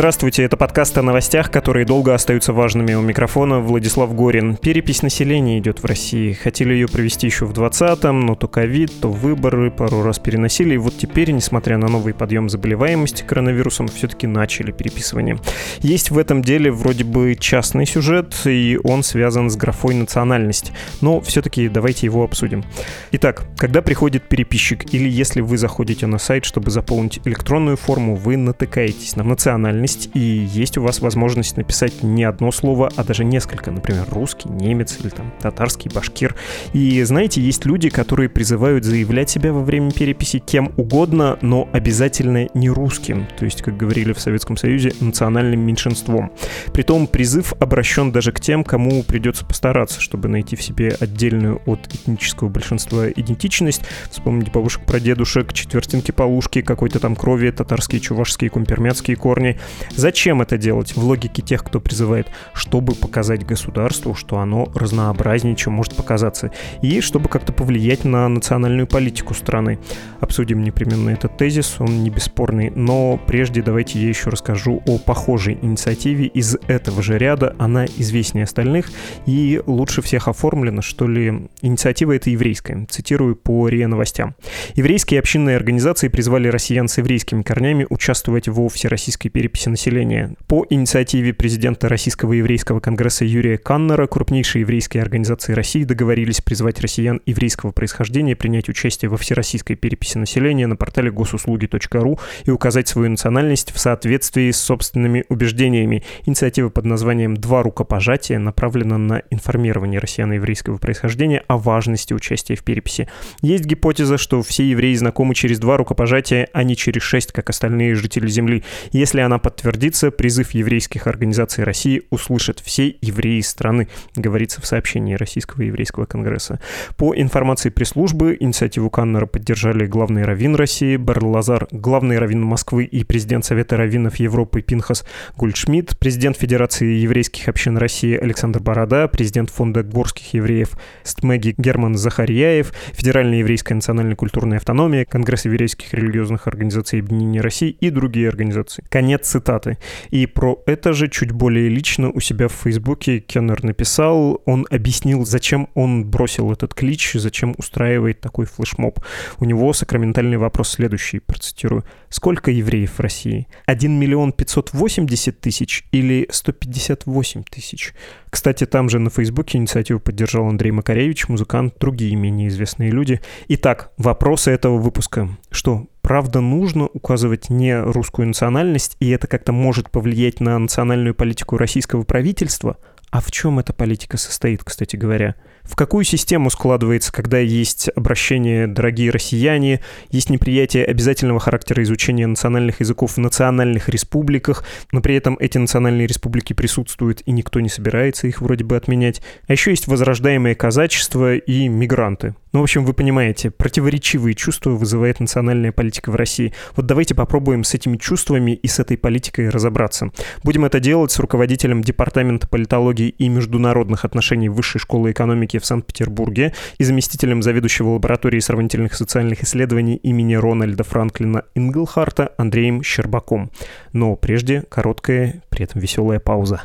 Здравствуйте, это подкаст о новостях, которые долго остаются важными. У микрофона Владислав Горин. Перепись населения идет в России. Хотели ее провести еще в 20-м, но то ковид, то выборы пару раз переносили. И вот теперь, несмотря на новый подъем заболеваемости коронавирусом, все-таки начали переписывание. Есть в этом деле вроде бы частный сюжет, и он связан с графой национальность. Но все-таки давайте его обсудим. Итак, когда приходит переписчик, или если вы заходите на сайт, чтобы заполнить электронную форму, вы натыкаетесь на национальность есть, и есть у вас возможность написать не одно слово, а даже несколько, например, русский, немец или там татарский, башкир. И знаете, есть люди, которые призывают заявлять себя во время переписи кем угодно, но обязательно не русским, то есть, как говорили в Советском Союзе, национальным меньшинством. Притом призыв обращен даже к тем, кому придется постараться, чтобы найти в себе отдельную от этнического большинства идентичность. Вспомните бабушек про дедушек, четвертинки полушки, какой-то там крови, татарские, чувашские, кумпермятские корни. Зачем это делать в логике тех, кто призывает? Чтобы показать государству, что оно разнообразнее, чем может показаться, и чтобы как-то повлиять на национальную политику страны. Обсудим непременно этот тезис, он не бесспорный, но прежде давайте я еще расскажу о похожей инициативе из этого же ряда. Она известнее остальных и лучше всех оформлена, что ли. Инициатива эта еврейская. Цитирую по РИА Новостям. Еврейские общинные организации призвали россиян с еврейскими корнями участвовать во всероссийской переписи населения. По инициативе президента Российского еврейского конгресса Юрия Каннера крупнейшие еврейские организации России договорились призвать россиян еврейского происхождения принять участие во всероссийской переписи населения на портале госуслуги.ру и указать свою национальность в соответствии с собственными убеждениями. Инициатива под названием «Два рукопожатия» направлена на информирование россиян еврейского происхождения о важности участия в переписи. Есть гипотеза, что все евреи знакомы через два рукопожатия, а не через шесть, как остальные жители Земли. Если она подтвердится подтвердится, призыв еврейских организаций России услышат все евреи страны, говорится в сообщении Российского еврейского конгресса. По информации пресс-службы, инициативу Каннера поддержали главный раввин России Берл Лазар, главный раввин Москвы и президент Совета раввинов Европы Пинхас Гульдшмидт, президент Федерации еврейских общин России Александр Борода, президент Фонда горских евреев Стмеги Герман Захарьяев, Федеральная еврейская национальная культурная автономия, Конгресс еврейских религиозных организаций Объединения России и другие организации. Конец цитаты. И про это же чуть более лично у себя в Фейсбуке Кеннер написал, он объяснил, зачем он бросил этот клич, зачем устраивает такой флешмоб. У него сакраментальный вопрос следующий, процитирую. Сколько евреев в России? 1 миллион 580 тысяч или 158 тысяч? Кстати, там же на Фейсбуке инициативу поддержал Андрей Макаревич, музыкант, другие менее известные люди. Итак, вопросы этого выпуска. Что, правда нужно указывать не русскую национальность, и это как-то может повлиять на национальную политику российского правительства? А в чем эта политика состоит, кстати говоря? В какую систему складывается, когда есть обращение «дорогие россияне», есть неприятие обязательного характера изучения национальных языков в национальных республиках, но при этом эти национальные республики присутствуют, и никто не собирается их вроде бы отменять. А еще есть возрождаемое казачество и мигранты. Ну, в общем, вы понимаете, противоречивые чувства вызывает национальная политика в России. Вот давайте попробуем с этими чувствами и с этой политикой разобраться. Будем это делать с руководителем Департамента политологии и международных отношений Высшей школы экономики в Санкт-Петербурге и заместителем заведующего лабораторией сравнительных социальных исследований имени Рональда Франклина Инглхарта Андреем Щербаком. Но прежде короткая, при этом веселая пауза.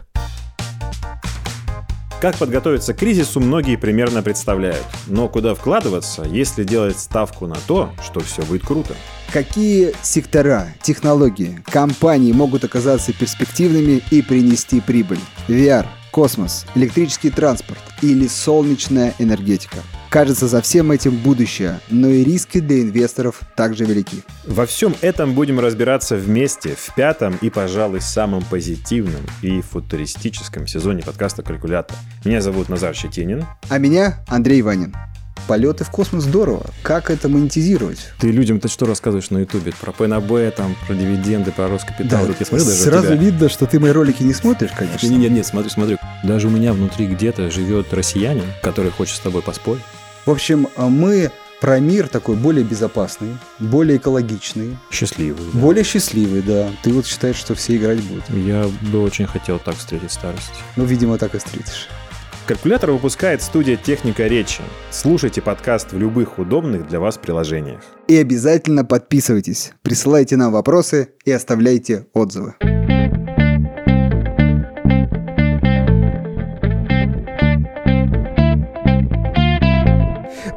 Как подготовиться к кризису, многие примерно представляют. Но куда вкладываться, если делать ставку на то, что все будет круто? Какие сектора, технологии, компании могут оказаться перспективными и принести прибыль? VR, космос, электрический транспорт или солнечная энергетика. Кажется, за всем этим будущее, но и риски для инвесторов также велики. Во всем этом будем разбираться вместе в пятом и, пожалуй, самом позитивном и футуристическом сезоне подкаста «Калькулятор». Меня зовут Назар Щетинин. А меня Андрей Ванин. Полеты в космос здорово. Как это монетизировать? Ты людям-то что рассказываешь на Ютубе? Про ПНБ, там, про дивиденды, про Роскапитал. Да, Я смотрю даже сразу тебя. видно, что ты мои ролики не смотришь, конечно. Нет, нет, нет, смотри, смотри. Даже у меня внутри где-то живет россиянин, который хочет с тобой поспорить. В общем, а мы про мир такой более безопасный, более экологичный, Счастливый. да. более счастливый, да. Ты вот считаешь, что все играть будут. Я бы очень хотел так встретить старость. Ну, видимо, так и встретишь. Калькулятор выпускает студия «Техника речи». Слушайте подкаст в любых удобных для вас приложениях. И обязательно подписывайтесь, присылайте нам вопросы и оставляйте отзывы.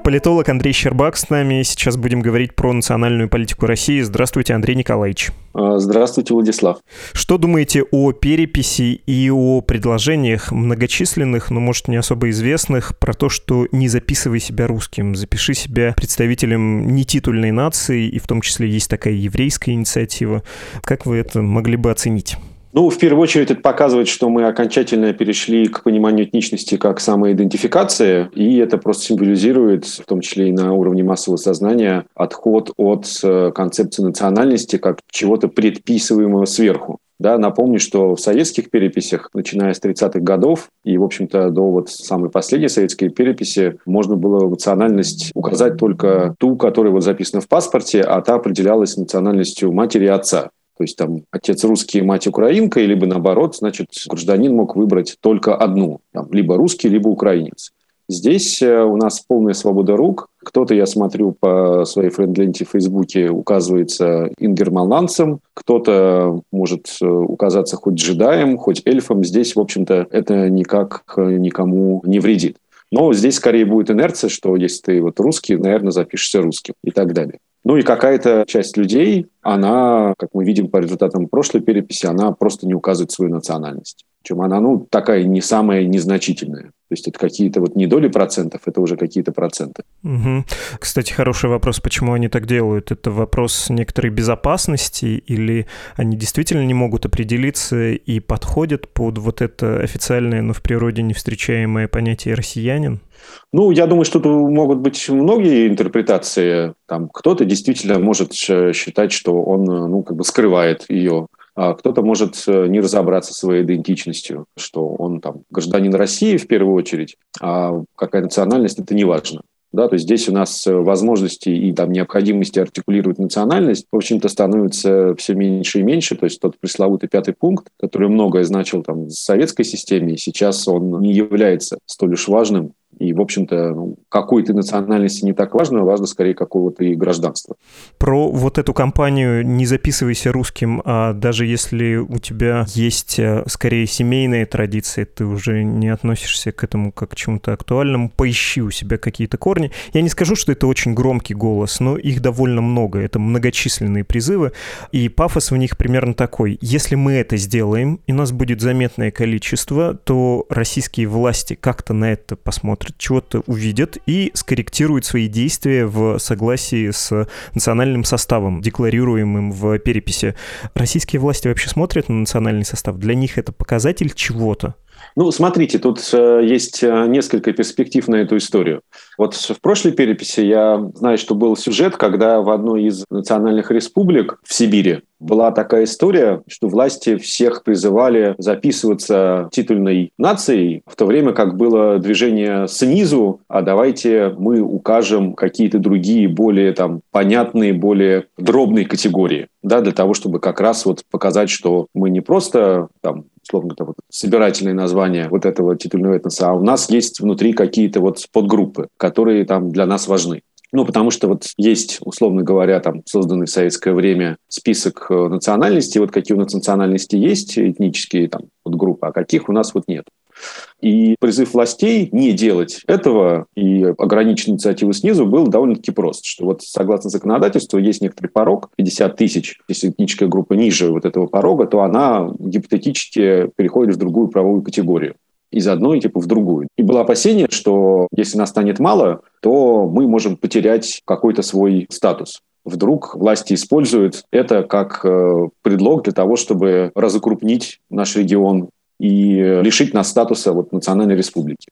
Политолог Андрей Щербак с нами. Сейчас будем говорить про национальную политику России. Здравствуйте, Андрей Николаевич. А, Здравствуйте, Владислав. Что думаете о переписи и о предложениях многочисленных, но, может, не особо известных, про то, что не записывай себя русским, запиши себя представителем нетитульной нации, и в том числе есть такая еврейская инициатива. Как вы это могли бы оценить? Ну, в первую очередь, это показывает, что мы окончательно перешли к пониманию этничности как самоидентификации, и это просто символизирует, в том числе и на уровне массового сознания, отход от э, концепции национальности как чего-то предписываемого сверху. Да, напомню, что в советских переписях, начиная с 30-х годов и, в общем-то, до вот самой последней советской переписи, можно было национальность указать только ту, которая вот записана в паспорте, а та определялась национальностью матери и отца. То есть там отец русский, мать украинка, либо наоборот, значит, гражданин мог выбрать только одну, там, либо русский, либо украинец. Здесь э, у нас полная свобода рук. Кто-то, я смотрю по своей френд-ленте в Фейсбуке, указывается ингерманландцем, кто-то может э, указаться хоть джедаем, хоть эльфом. Здесь, в общем-то, это никак э, никому не вредит. Но здесь скорее будет инерция, что если ты вот русский, наверное, запишешься русским и так далее. Ну и какая-то часть людей, она, как мы видим по результатам прошлой переписи, она просто не указывает свою национальность. Причем она, ну, такая не самая незначительная. То есть это какие-то вот не доли процентов, это уже какие-то проценты. Мгм. Кстати, хороший вопрос, почему они так делают. Это вопрос некоторой безопасности или они действительно не могут определиться и подходят под вот это официальное, но в природе не встречаемое понятие «россиянин»? Ну, я думаю, что тут могут быть многие интерпретации. Там кто-то действительно может считать, что он, ну, как бы скрывает ее. А кто-то может э, не разобраться своей идентичностью, что он там гражданин России в первую очередь, а какая национальность, это не важно. Да, то есть здесь у нас э, возможности и там необходимости артикулировать национальность, в общем-то, становится все меньше и меньше. То есть тот пресловутый пятый пункт, который многое значил там в советской системе, сейчас он не является столь уж важным. И, в общем-то, ну, какой ты национальности не так важно, важно скорее какого ты гражданства. Про вот эту кампанию «Не записывайся русским», а даже если у тебя есть э, скорее семейные традиции, ты уже не относишься к этому как к чему-то актуальному, поищи у себя какие-то корни. Я не скажу, что это очень громкий голос, но их довольно много, это многочисленные призывы, и пафос в них примерно такой. Если мы это сделаем, и нас будет заметное количество, то российские власти как-то на это посмотрят, чего-то увидят и скорректируют свои действия в согласии с национальным составом, декларируемым в переписи. Российские власти вообще смотрят на национальный состав? Для них это показатель чего-то? Ну, смотрите, тут э, есть э, несколько перспектив на эту историю. Вот в прошлой переписи я знаю, что был сюжет, когда в одной из национальных республик в Сибири была такая история, что власти всех призывали записываться титульной нацией, в то время как было движение снизу, а давайте мы укажем какие-то другие, более там понятные, более дробные категории, да, для того, чтобы как раз вот показать, что мы не просто там условно говоря, вот собирательное название вот этого титульного этноса, а у нас есть внутри какие-то вот подгруппы, которые там для нас важны. Ну, потому что вот есть, условно говоря, там созданный в советское время список э, национальностей, вот какие у нас национальности есть, этнические там подгруппы, а каких у нас вот нет. И призыв властей не делать этого и ограничить инициативу снизу был довольно-таки прост, что вот согласно законодательству есть некоторый порог, 50 тысяч, если этническая группа ниже вот этого порога, то она гипотетически переходит в другую правовую категорию из одной типа в другую. И было опасение, что если нас станет мало, то мы можем потерять какой-то свой статус вдруг власти используют это как э, предлог для того, чтобы разукрупнить наш регион и лишить нас статуса вот, национальной республики.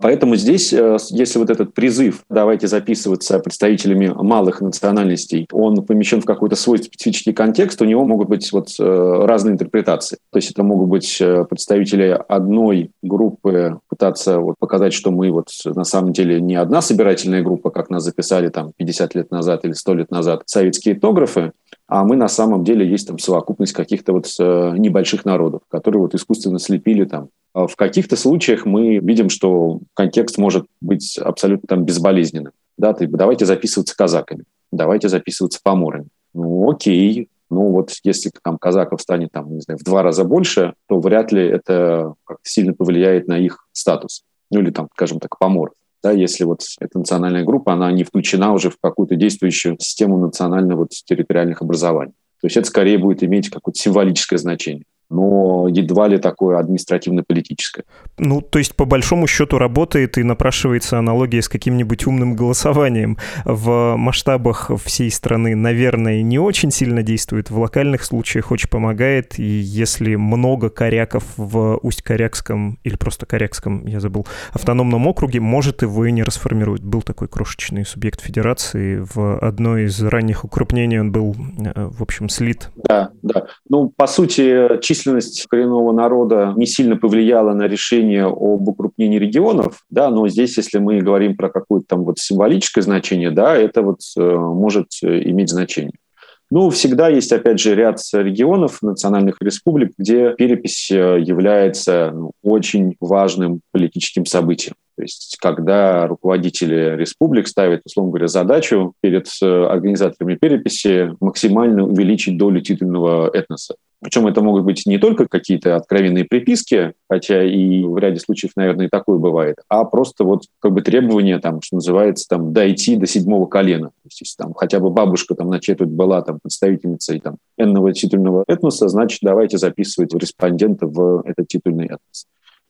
Поэтому здесь, э, если вот этот призыв «давайте записываться представителями малых национальностей», он помещен в какой-то свой специфический контекст, у него могут быть вот э, разные интерпретации. То есть это могут быть э, представители одной группы, пытаться вот показать, что мы вот на самом деле не одна собирательная группа, как нас записали там 50 лет назад или 100 лет назад советские этнографы, а мы на самом деле есть там совокупность каких-то вот небольших народов, которые вот искусственно слепили там а в каких-то случаях мы видим, что контекст может быть абсолютно там безболезненным. Да, ты, давайте записываться казаками, давайте записываться поморами. Ну, окей, ну вот если там казаков станет там, не знаю, в два раза больше, то вряд ли это сильно повлияет на их статус. Ну или там, скажем так, помор. Да, если вот эта национальная группа, она не включена уже в какую-то действующую систему национального вот, территориальных образований. То есть это скорее будет иметь какое-то символическое значение но едва ли такое административно-политическое. Ну, то есть, по большому счету, работает и напрашивается аналогия с каким-нибудь умным голосованием. В масштабах всей страны, наверное, не очень сильно действует, в локальных случаях очень помогает, и если много коряков в Усть-Корякском, или просто Корякском, я забыл, автономном округе, может, его и не расформируют. Был такой крошечный субъект федерации, в одной из ранних укрупнений он был, э, в общем, слит. Да, да. Ну, по сути, чисто численность коренного народа не сильно повлияла на решение об укрупнении регионов, да, но здесь, если мы говорим про какое-то там вот символическое значение, да, это вот э, может э, иметь значение. Ну, всегда есть, опять же, ряд регионов, национальных республик, где перепись э, является ну, очень важным политическим событием. То есть, когда руководители республик ставят, условно говоря, задачу перед организаторами переписи максимально увеличить долю титульного этноса. Причем это могут быть не только какие-то откровенные приписки, хотя и в ряде случаев, наверное, и такое бывает, а просто вот как бы требование, там, что называется, там, дойти до седьмого колена. То есть, если там хотя бы бабушка там на четверть была там представительницей там энного титульного этноса, значит, давайте записывать респондента в этот титульный этнос.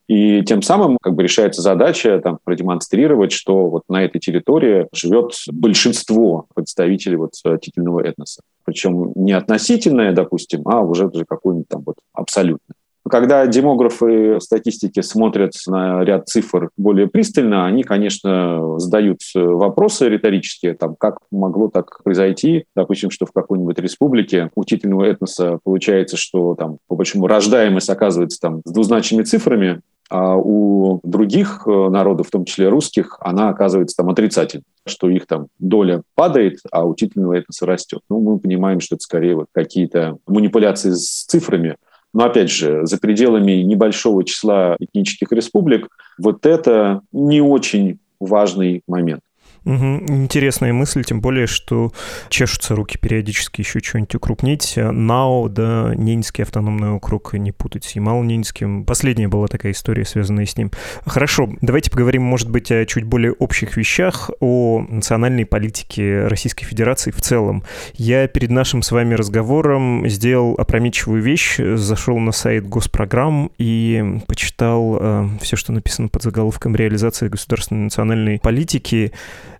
И тем самым как бы решается задача там, продемонстрировать, что вот на этой территории живет большинство представителей вот титульного этноса. Причем не относительное, допустим, а уже даже какое-нибудь там вот абсолютное. Когда демографы статистики смотрят на ряд цифр более пристально, они, конечно, задают вопросы риторические, там, как могло так произойти, допустим, что в какой-нибудь республике у титульного этноса получается, что там, по большому рождаемость оказывается там с двузначными цифрами, а у других э, народов, в том числе русских, она оказывается там отрицательной, что их там доля падает, а у титульного этноса растет. Ну, мы понимаем, что это скорее вот какие-то манипуляции с цифрами. Но опять же, за пределами небольшого числа этнических республик вот это не очень важный момент. Угу. Интересная мысль, тем более, что чешутся руки периодически еще что-нибудь укрупнить. НАО, да, Ненецкий автономный округ, не путать с Ямал-Ненецким. Последняя была такая история, связанная с ним. Хорошо, давайте поговорим, может быть, о чуть более общих вещах, о национальной политике Российской Федерации в целом. Я перед нашим с вами разговором сделал опрометчивую вещь, зашел на сайт госпрограмм и почитал э, все, что написано под заголовком «Реализация государственной национальной политики».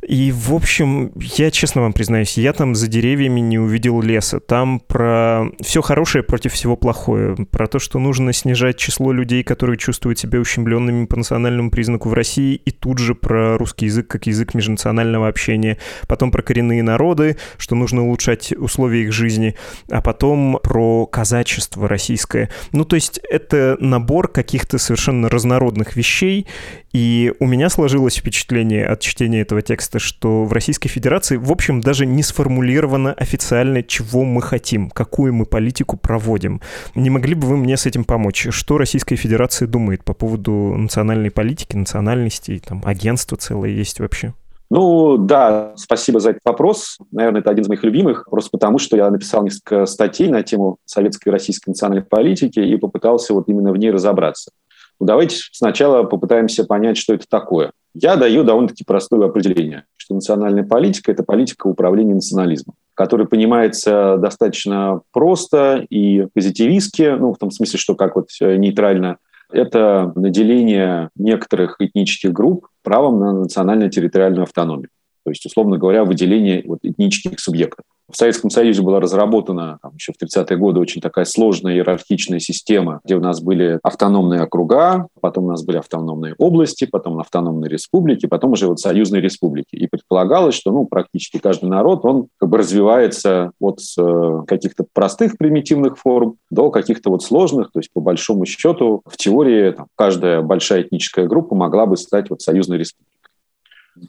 И, в общем, я честно вам признаюсь, я там за деревьями не увидел леса. Там про все хорошее против всего плохое. Про то, что нужно снижать число людей, которые чувствуют себя ущемленными по национальному признаку в России. И тут же про русский язык как язык межнационального общения. Потом про коренные народы, что нужно улучшать условия их жизни. А потом про казачество российское. Ну, то есть это набор каких-то совершенно разнородных вещей. И у меня сложилось впечатление от чтения этого текста, что в Российской Федерации, в общем, даже не сформулировано официально, чего мы хотим, какую мы политику проводим. Не могли бы вы мне с этим помочь? Что Российская Федерация думает по поводу национальной политики, национальности, там, агентства целое есть вообще? Ну да, спасибо за этот вопрос. Наверное, это один из моих любимых, просто потому что я написал несколько статей на тему советской и российской национальной политики и попытался вот именно в ней разобраться. Ну, давайте сначала попытаемся понять, что это такое. Я даю довольно-таки простое определение, что национальная политика – это политика управления национализмом, которая понимается достаточно просто и позитивистски, ну, в том смысле, что как вот э, нейтрально, это наделение некоторых этнических групп правом на национально-территориальную автономию. То есть, условно говоря, выделение вот, этнических субъектов. В Советском Союзе была разработана там, еще в 30-е годы очень такая сложная иерархичная система, где у нас были автономные округа, потом у нас были автономные области, потом автономные республики, потом уже вот союзные республики. И предполагалось, что ну, практически каждый народ, он как бы развивается от э, каких-то простых примитивных форм до каких-то вот сложных, то есть по большому счету в теории там, каждая большая этническая группа могла бы стать вот союзной республикой.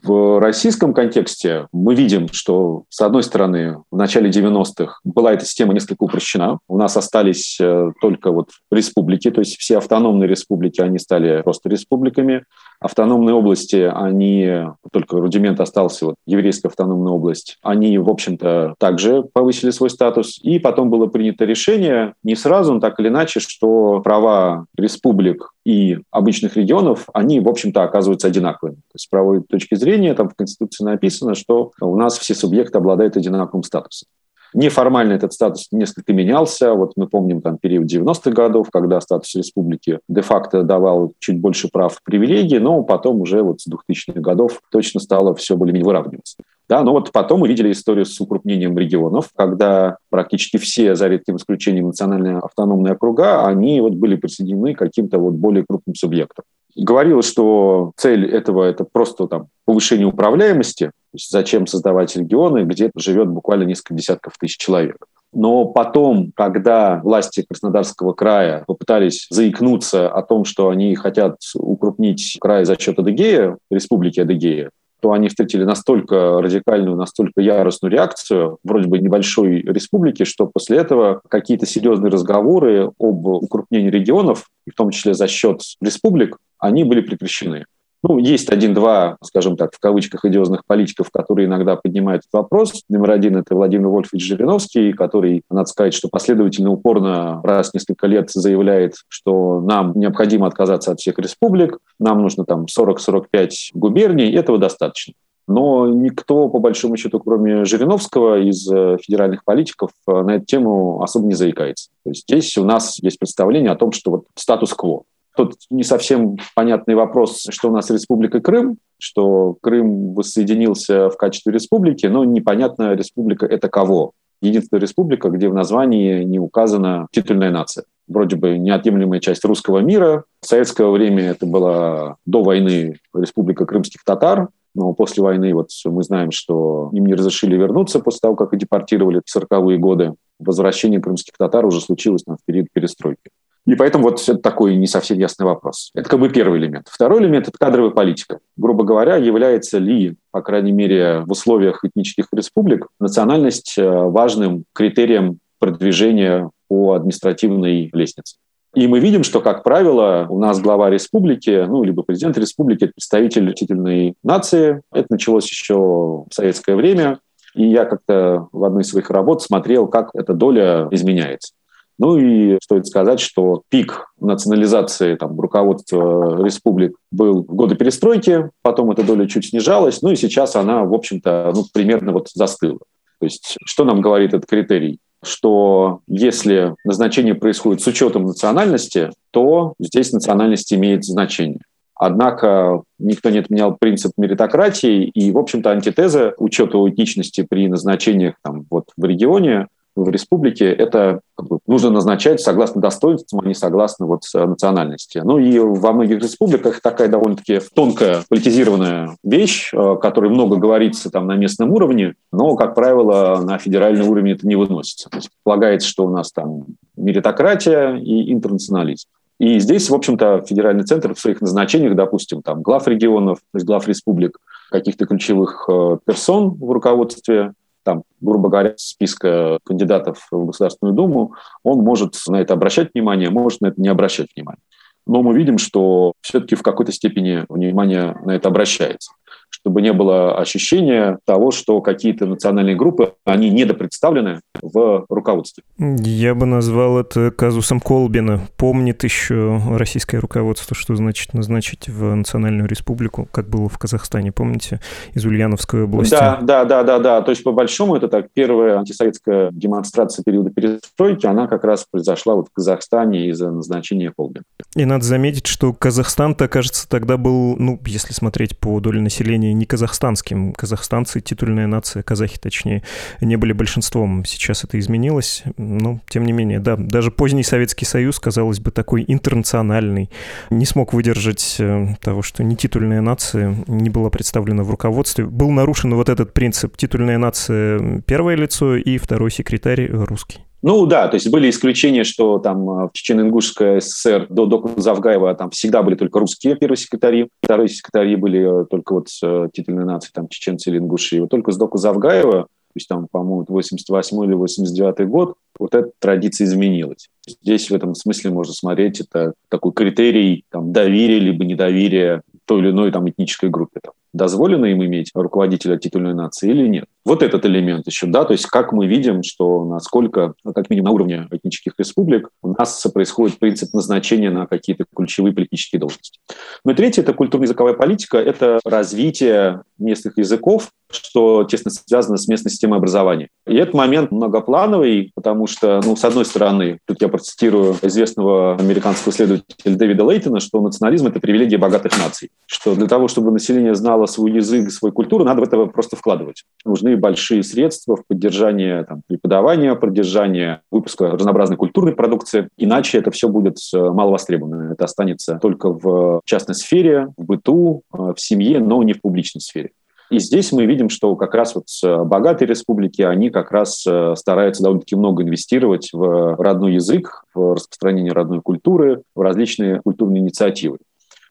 В российском контексте мы видим, что, с одной стороны, в начале 90-х была эта система несколько упрощена. У нас остались э, только вот республики, то есть все автономные республики, они стали просто республиками. Автономные области, они, только рудимент остался, вот еврейская автономная область, они, в общем-то, также повысили свой статус. И потом было принято решение, не сразу, но так или иначе, что права республик и обычных регионов, они, в общем-то, оказываются одинаковыми. То есть с правовой точки зрения там в Конституции написано, что у нас все субъекты обладают одинаковым статусом. Неформально этот статус несколько менялся. Вот мы помним там период 90-х годов, когда статус республики де-факто давал чуть больше прав и привилегий, но потом уже вот с 2000-х годов точно стало все более-менее выравниваться. Да, но вот потом мы видели историю с укрупнением регионов, когда практически все, за редким исключением, национальные автономные округа, они вот были присоединены к каким-то вот более крупным субъектам. Говорилось, что цель этого – это просто там, повышение управляемости, то есть зачем создавать регионы, где живет буквально несколько десятков тысяч человек. Но потом, когда власти Краснодарского края попытались заикнуться о том, что они хотят укрупнить край за счет Адыгея, республики Адыгея, то они встретили настолько радикальную, настолько яростную реакцию вроде бы небольшой республики, что после этого какие-то серьезные разговоры об укрупнении регионов, в том числе за счет республик, они были прекращены. Ну, есть один-два, скажем так, в кавычках, идиозных политиков, которые иногда поднимают этот вопрос. Номер один – это Владимир Вольфович Жириновский, который, надо сказать, что последовательно, упорно раз в несколько лет заявляет, что нам необходимо отказаться от всех республик, нам нужно там 40-45 губерний, этого достаточно. Но никто, по большому счету, кроме Жириновского, из э, федеральных политиков э, на эту тему особо не заикается. То есть здесь у нас есть представление о том, что вот статус-кво. Тут не совсем понятный вопрос, что у нас Республика Крым, что Крым воссоединился в качестве республики, но непонятно, республика это кого. Единственная республика, где в названии не указана титульная нация. Вроде бы неотъемлемая часть русского мира. В советское время это была до войны Республика Крымских татар, но после войны вот мы знаем, что им не разрешили вернуться после того, как их депортировали в 40-е годы. Возвращение крымских татар уже случилось в период перестройки. И поэтому вот это такой не совсем ясный вопрос. Это как бы первый элемент. Второй элемент – это кадровая политика. Грубо говоря, является ли, по крайней мере, в условиях этнических республик, национальность э, важным критерием продвижения по административной лестнице. И мы видим, что, как правило, у нас глава республики, ну, либо президент республики, это представитель титульной нации. Это началось еще в советское время. И я как-то в одной из своих работ смотрел, как эта доля изменяется. Ну и стоит сказать, что пик национализации там, руководства республик был в годы перестройки, потом эта доля чуть снижалась, ну и сейчас она, в общем-то, ну, примерно вот застыла. То есть что нам говорит этот критерий? Что если назначение происходит с учетом национальности, то здесь национальность имеет значение. Однако никто не отменял принцип меритократии, и, в общем-то, антитеза учета этничности при назначениях там, вот, в регионе в республике, это нужно назначать согласно достоинствам, а не согласно вот национальности. Ну и во многих республиках такая довольно-таки тонкая политизированная вещь, о которой много говорится там на местном уровне, но, как правило, на федеральный уровень это не выносится. То есть предполагается, что у нас там меритократия и интернационализм. И здесь, в общем-то, федеральный центр в своих назначениях, допустим, там глав регионов, глав республик, каких-то ключевых э, персон в руководстве там, грубо говоря, списка кандидатов в Государственную Думу, он может на это обращать внимание, может на это не обращать внимание. Но мы видим, что все-таки в какой-то степени внимание на это обращается чтобы не было ощущения того, что какие-то национальные группы, они недопредставлены в руководстве. Я бы назвал это казусом Колбина. Помнит еще российское руководство, что значит назначить в Национальную Республику, как было в Казахстане, помните, из Ульяновской области? Да, да, да, да, да. То есть, по большому, это так, первая антисоветская демонстрация периода перестройки, она как раз произошла вот в Казахстане из-за назначения Колбина. И надо заметить, что Казахстан-то, кажется, тогда был, ну, если смотреть по доле населения, влияние не казахстанским. Казахстанцы, титульная нация, казахи точнее, не были большинством. Сейчас это изменилось. Но, тем не менее, да, даже поздний Советский Союз, казалось бы, такой интернациональный, не смог выдержать э, того, что не титульная нация не была представлена в руководстве. Был нарушен вот этот принцип. Титульная нация первое лицо и второй секретарь русский. Ну да, то есть были исключения, что там э, в Чечено-Ингушской ССР до Доку Завгаева там всегда были только русские первые секретари, вторые секретари были э, только вот э, титульной нации, там чеченцы или ингуши. И вот только с Доку Завгаева, то есть там, по-моему, 88 или 89 год, вот эта традиция изменилась. Здесь в этом смысле можно смотреть, это такой критерий там, доверия либо недоверия той или иной там, этнической группе. Там дозволено им иметь руководителя титульной нации или нет. Вот этот элемент еще, да, то есть как мы видим, что насколько, ну, как минимум на уровне этнических республик, у нас происходит принцип назначения на какие-то ключевые политические должности. Ну и третье – это культурно-языковая политика, это развитие местных языков, что тесно связано с местной системой образования. И этот момент многоплановый, потому что, ну, с одной стороны, тут я процитирую известного американского исследователя Дэвида Лейтона, что национализм – это привилегия богатых наций, что для того, чтобы население знало свой язык, свою культуру, надо в это просто вкладывать. Нужны большие средства в поддержание там, преподавания, поддержание выпуска разнообразной культурной продукции, иначе это все будет э, мало востребовано. Это останется только в частной сфере, в быту, э, в семье, но не в публичной сфере. И здесь мы видим, что как раз вот богатые республики, они как раз э, стараются довольно-таки много инвестировать в родной язык, в распространение родной культуры, в различные культурные инициативы.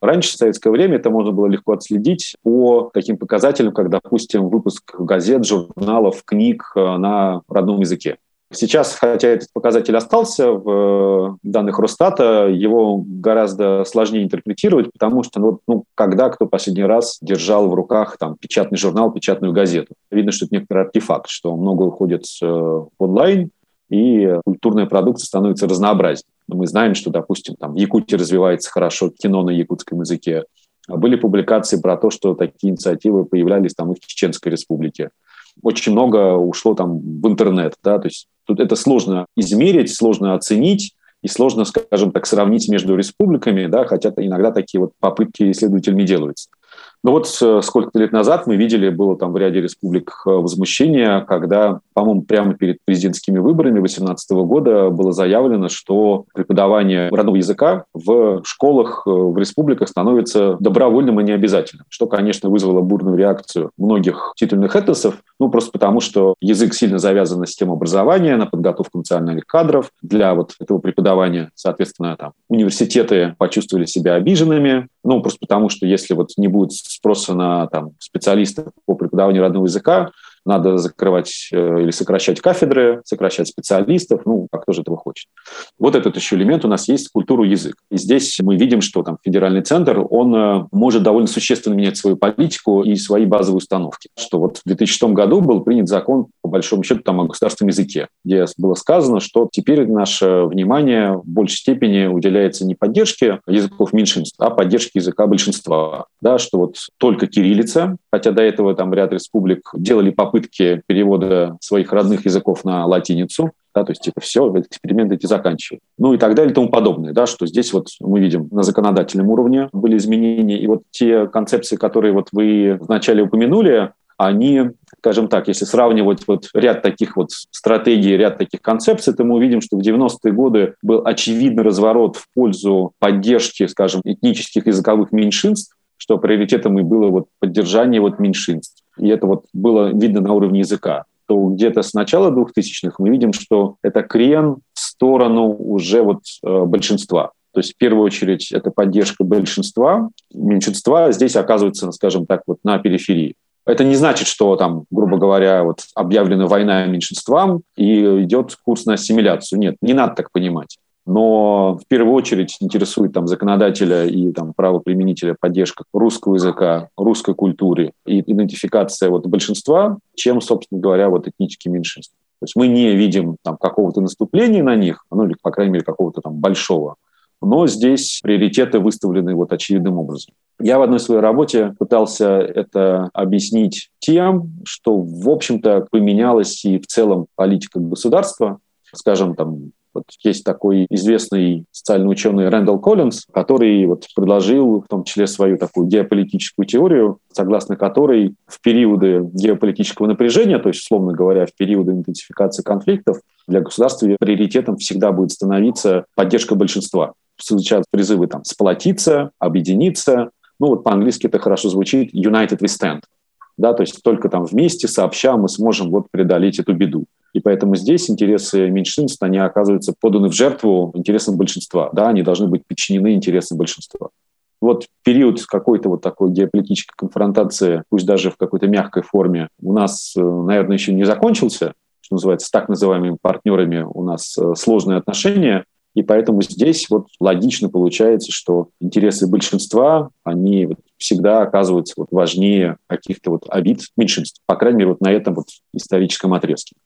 Раньше, в советское время, это можно было легко отследить по таким показателям, как, допустим, выпуск газет, журналов, книг э, на родном языке. Сейчас, хотя этот показатель остался в э, данных Росстата, его гораздо сложнее интерпретировать, потому что ну, ну, когда кто последний раз держал в руках там, печатный журнал, печатную газету. Видно, что это некоторый артефакт, что много уходит э, в онлайн, и культурная продукция становится разнообразнее. Мы знаем, что, допустим, там в Якутии развивается хорошо кино на якутском языке. Были публикации про то, что такие инициативы появлялись там и в Чеченской республике. Очень много ушло там в интернет, да, то есть тут это сложно измерить, сложно оценить, и сложно, скажем так, сравнить между республиками, да, хотя иногда такие вот попытки исследователями делаются. Но вот э, сколько-то лет назад мы видели, было там в ряде республик э, возмущение, когда, по-моему, прямо перед президентскими выборами 2018 года было заявлено, что преподавание родного языка в школах э, в республиках становится добровольным и необязательным, что, конечно, вызвало бурную реакцию многих титульных этносов, ну, просто потому, что язык сильно завязан на систему образования, на подготовку национальных кадров для вот этого преподавания. Соответственно, там университеты почувствовали себя обиженными, ну, просто потому, что если вот не будет спроса на там, специалистов по преподаванию родного языка, надо закрывать э, или сокращать кафедры, сокращать специалистов, ну, как тоже этого хочет. Вот этот еще элемент у нас есть культуру язык. И здесь мы видим, что там федеральный центр, он э, может довольно существенно менять свою политику и свои базовые установки. Что вот в 2006 году был принят закон, большому счету, там, о государственном языке, где было сказано, что теперь наше внимание в большей степени уделяется не поддержке языков меньшинств, а поддержке языка большинства. Да, что вот только кириллица, хотя до этого там ряд республик делали попытки перевода своих родных языков на латиницу, да, то есть типа все, эксперименты эти заканчивают. Ну и так далее и тому подобное, да, что здесь вот мы видим на законодательном уровне были изменения, и вот те концепции, которые вот вы вначале упомянули, они, скажем так, если сравнивать вот ряд таких вот стратегий, ряд таких концепций, то мы увидим, что в 90-е годы был очевидный разворот в пользу поддержки, скажем, этнических языковых меньшинств, что приоритетом и было вот поддержание вот меньшинств и это вот было видно на уровне языка, то где-то с начала 2000-х мы видим, что это крен в сторону уже вот э, большинства. То есть в первую очередь это поддержка большинства, меньшинства здесь оказывается, скажем так, вот на периферии. Это не значит, что там, грубо говоря, вот объявлена война меньшинствам и идет курс на ассимиляцию. Нет, не надо так понимать но в первую очередь интересует там законодателя и там правоприменителя поддержка русского языка, русской культуры и идентификация вот большинства, чем, собственно говоря, вот этнические меньшинства. То есть мы не видим там какого-то наступления на них, ну или, по крайней мере, какого-то там большого, но здесь приоритеты выставлены вот очевидным образом. Я в одной своей работе пытался это объяснить тем, что, в общем-то, поменялась и в целом политика государства, скажем, там, Вот есть такой известный социальный ученый Рэндалл Коллинз, который вот предложил в том числе свою такую геополитическую теорию, согласно которой в периоды геополитического напряжения, то есть, условно говоря, в периоды интенсификации конфликтов, для государства приоритетом всегда будет становиться поддержка большинства. Звучат призывы там сплотиться, объединиться. Ну вот по-английски это хорошо звучит «united we stand». Да, то есть только там вместе, сообща мы сможем вот преодолеть эту беду. И поэтому здесь интересы меньшинств, они оказываются поданы в жертву интересам большинства. Да, они должны быть подчинены интересам большинства. Вот период какой-то вот такой геополитической конфронтации, пусть даже в какой-то мягкой форме, у нас, э, наверное, еще не закончился, что называется, с так называемыми партнерами у нас э, сложные отношения, и поэтому здесь вот логично получается, что интересы большинства, они всегда оказываются вот важнее каких-то вот обид меньшинств, по крайней мере, вот на этом вот историческом отрезке.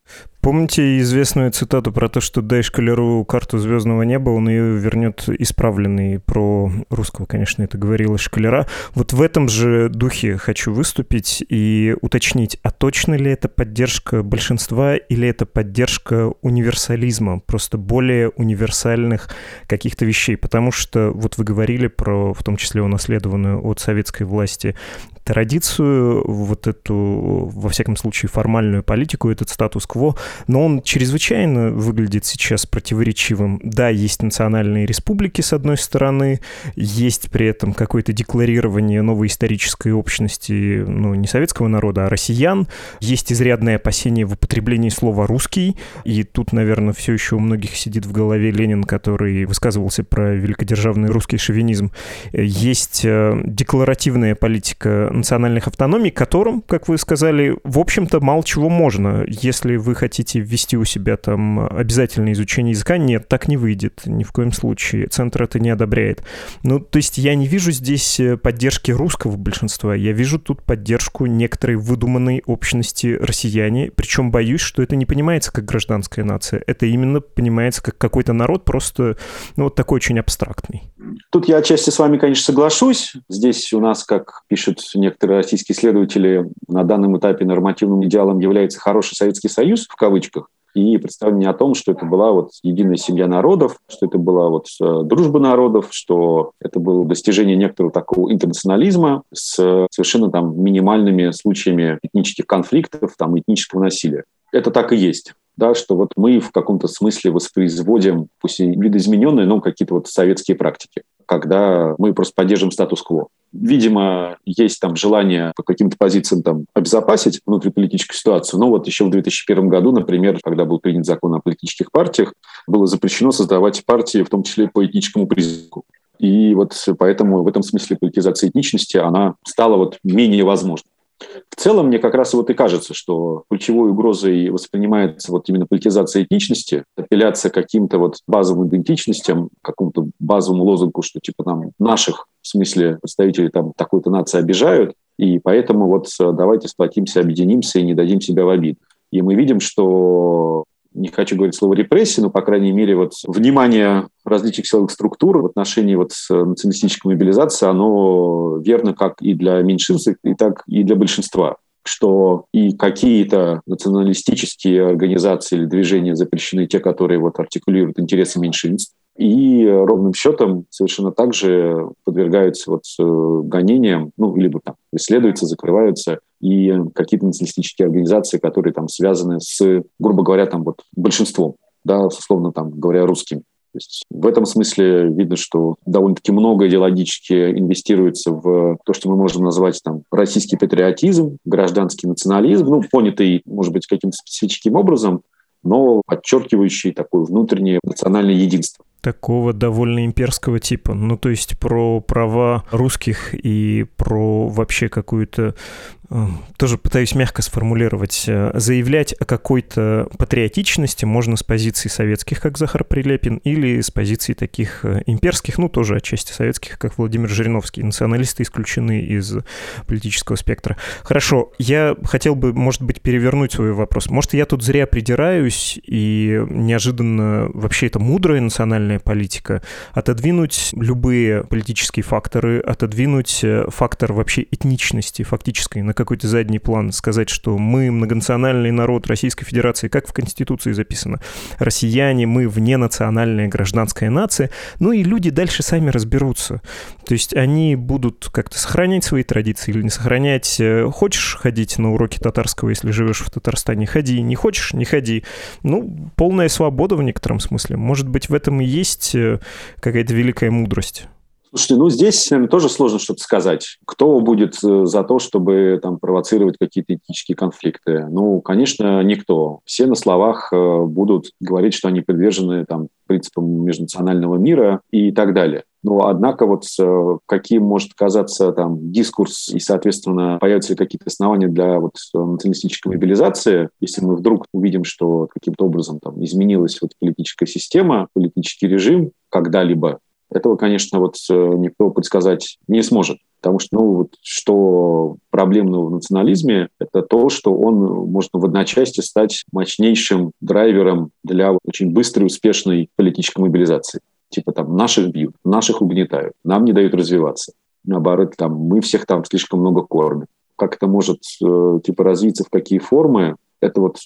Помните известную цитату про то, что дай шкалеру карту звездного неба, он ее вернет исправленный. Про русского, конечно, это говорила шкалера. Вот в этом же духе хочу выступить и уточнить, а точно ли это поддержка большинства или это поддержка универсализма, просто более универсальных каких-то вещей? Потому что вот вы говорили про, в том числе, унаследованную от советской власти традицию, вот эту, во всяком случае, формальную политику, этот статус-кво, но он чрезвычайно выглядит сейчас противоречивым. Да, есть национальные республики, с одной стороны, есть при этом какое-то декларирование новой исторической общности, ну, не советского народа, а россиян, есть изрядное опасение в употреблении слова «русский», и тут, наверное, все еще у многих сидит в голове Ленин, который высказывался про великодержавный русский шовинизм. Есть э, декларативная политика национальных автономий, которым, как вы сказали, в общем-то, мало чего можно. Если вы хотите ввести у себя там обязательное изучение языка, нет, так не выйдет ни в коем случае. Центр это не одобряет. Ну, то есть я не вижу здесь э, поддержки русского большинства, я вижу тут поддержку некоторой выдуманной общности россияне, причем боюсь, что это не понимается как гражданская нация, это именно понимается как какой-то народ просто, ну, вот такой очень абстрактный. Тут я отчасти с вами, конечно, соглашусь. Здесь у нас, как пишут некоторые российские исследователи, на данном этапе нормативным идеалом является хороший Советский Союз, в кавычках, и представление о том, что это была вот единая семья народов, что это была вот э, дружба народов, что это было достижение некоторого такого интернационализма с совершенно там минимальными случаями этнических конфликтов, там этнического насилия. Это так и есть да, что вот мы в каком-то смысле воспроизводим, пусть и видоизмененные, но какие-то вот советские практики, когда мы просто поддерживаем статус-кво. Видимо, есть там желание по каким-то позициям там обезопасить внутриполитическую ситуацию. Но вот еще в 2001 году, например, когда был принят закон о политических партиях, было запрещено создавать партии, в том числе по этническому признаку. И вот поэтому в этом смысле политизация этничности, она стала вот менее возможной. В целом, мне как раз вот и кажется, что ключевой угрозой воспринимается вот именно политизация этничности, апелляция к каким-то вот базовым идентичностям, какому-то базовому лозунгу, что типа там наших, в смысле представителей там такой-то нации обижают, и поэтому вот давайте сплотимся, объединимся и не дадим себя в обид. И мы видим, что не хочу говорить слово репрессии, но, по крайней мере, вот внимание различных силовых структур в отношении вот националистической мобилизации, оно верно как и для меньшинств, и так и для большинства. Что и какие-то националистические организации или движения запрещены, те, которые вот артикулируют интересы меньшинств, и ровным счетом совершенно также подвергаются вот э, гонениям, ну, либо там исследуются, закрываются, и какие-то националистические организации, которые там связаны с, грубо говоря, там вот большинством, да, условно там говоря, русскими. То есть в этом смысле видно, что довольно-таки много идеологически инвестируется в то, что мы можем назвать там российский патриотизм, гражданский национализм, ну, понятый, может быть, каким-то специфическим образом, но подчеркивающий такое внутреннее национальное единство такого довольно имперского типа. Ну, то есть про права русских и про вообще какую-то Эм, тоже пытаюсь мягко сформулировать, э, заявлять о какой-то патриотичности можно с позиции советских, как Захар Прилепин, или с позиции таких э, имперских, ну, тоже отчасти советских, как Владимир Жириновский. Националисты исключены из политического спектра. Хорошо, я хотел бы, может быть, перевернуть свой вопрос. Может, я тут зря придираюсь, и неожиданно вообще это мудрая национальная национальная политика, отодвинуть любые политические факторы, отодвинуть э, фактор вообще этничности фактической на какой-то задний план, сказать, что мы многонациональный народ Российской Федерации, как в Конституции записано, россияне, мы вненациональная гражданская нация, ну и люди дальше сами разберутся. То есть они будут как-то сохранять свои традиции или не сохранять. Э, хочешь ходить на уроки татарского, если живешь в Татарстане, ходи. Не хочешь, не ходи. Ну, полная свобода в некотором смысле. Может быть, в этом и есть э, какая-то великая мудрость. Слушайте, ну здесь наверное, тоже сложно что-то сказать. Кто будет э, за то, чтобы там провоцировать какие-то этические конфликты? Ну, конечно, никто. Все на словах э, будут говорить, что они привержены там принципам межнационального мира и так далее. Но, однако, вот э, каким может казаться там дискурс и, соответственно, появятся ли какие-то основания для вот националистической мобилизации, если мы вдруг увидим, что каким-то образом там изменилась вот политическая система, политический режим когда-либо, этого, конечно, вот э, никто предсказать не сможет. Потому что, ну, вот, что проблемного в национализме, это то, что он может в одночасье стать мощнейшим драйвером для очень быстрой, успешной политической мобилизации. Типа там наших бьют, наших угнетают, нам не дают развиваться. Наоборот, там мы всех там слишком много кормим. Как это может э, типа развиться, в какие формы, это вот,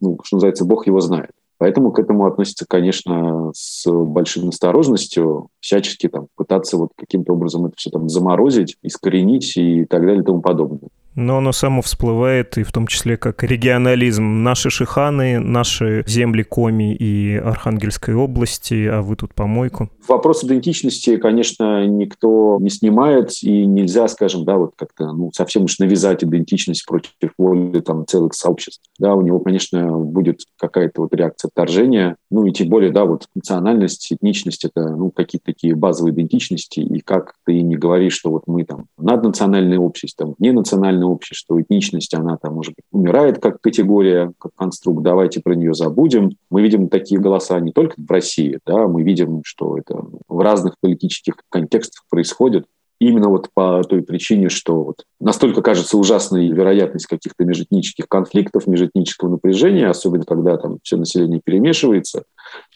ну, что называется, Бог его знает. Поэтому к этому относится, конечно, с большой осторожностью, всячески там пытаться вот каким-то образом это все там заморозить, искоренить и так далее и тому подобное но оно само всплывает, и в том числе как регионализм. Наши шиханы, наши земли Коми и Архангельской области, а вы тут помойку. Вопрос идентичности, конечно, никто не снимает, и нельзя, скажем, да, вот как-то ну, совсем уж навязать идентичность против воли там, целых сообществ. Да, у него, конечно, будет какая-то вот реакция отторжения, ну и тем более, да, вот национальность, этничность – это ну, какие-то такие базовые идентичности, и как ты не говоришь, что вот мы там наднациональное общество, там, ненациональное национальное общество, этничность, она там, может быть, умирает как категория, как конструкт, давайте про нее забудем. Мы видим такие голоса не только в России, да, мы видим, что это в разных политических контекстах происходит именно вот по той причине, что вот настолько кажется ужасной вероятность каких-то межэтнических конфликтов, межэтнического напряжения, особенно когда там все население перемешивается,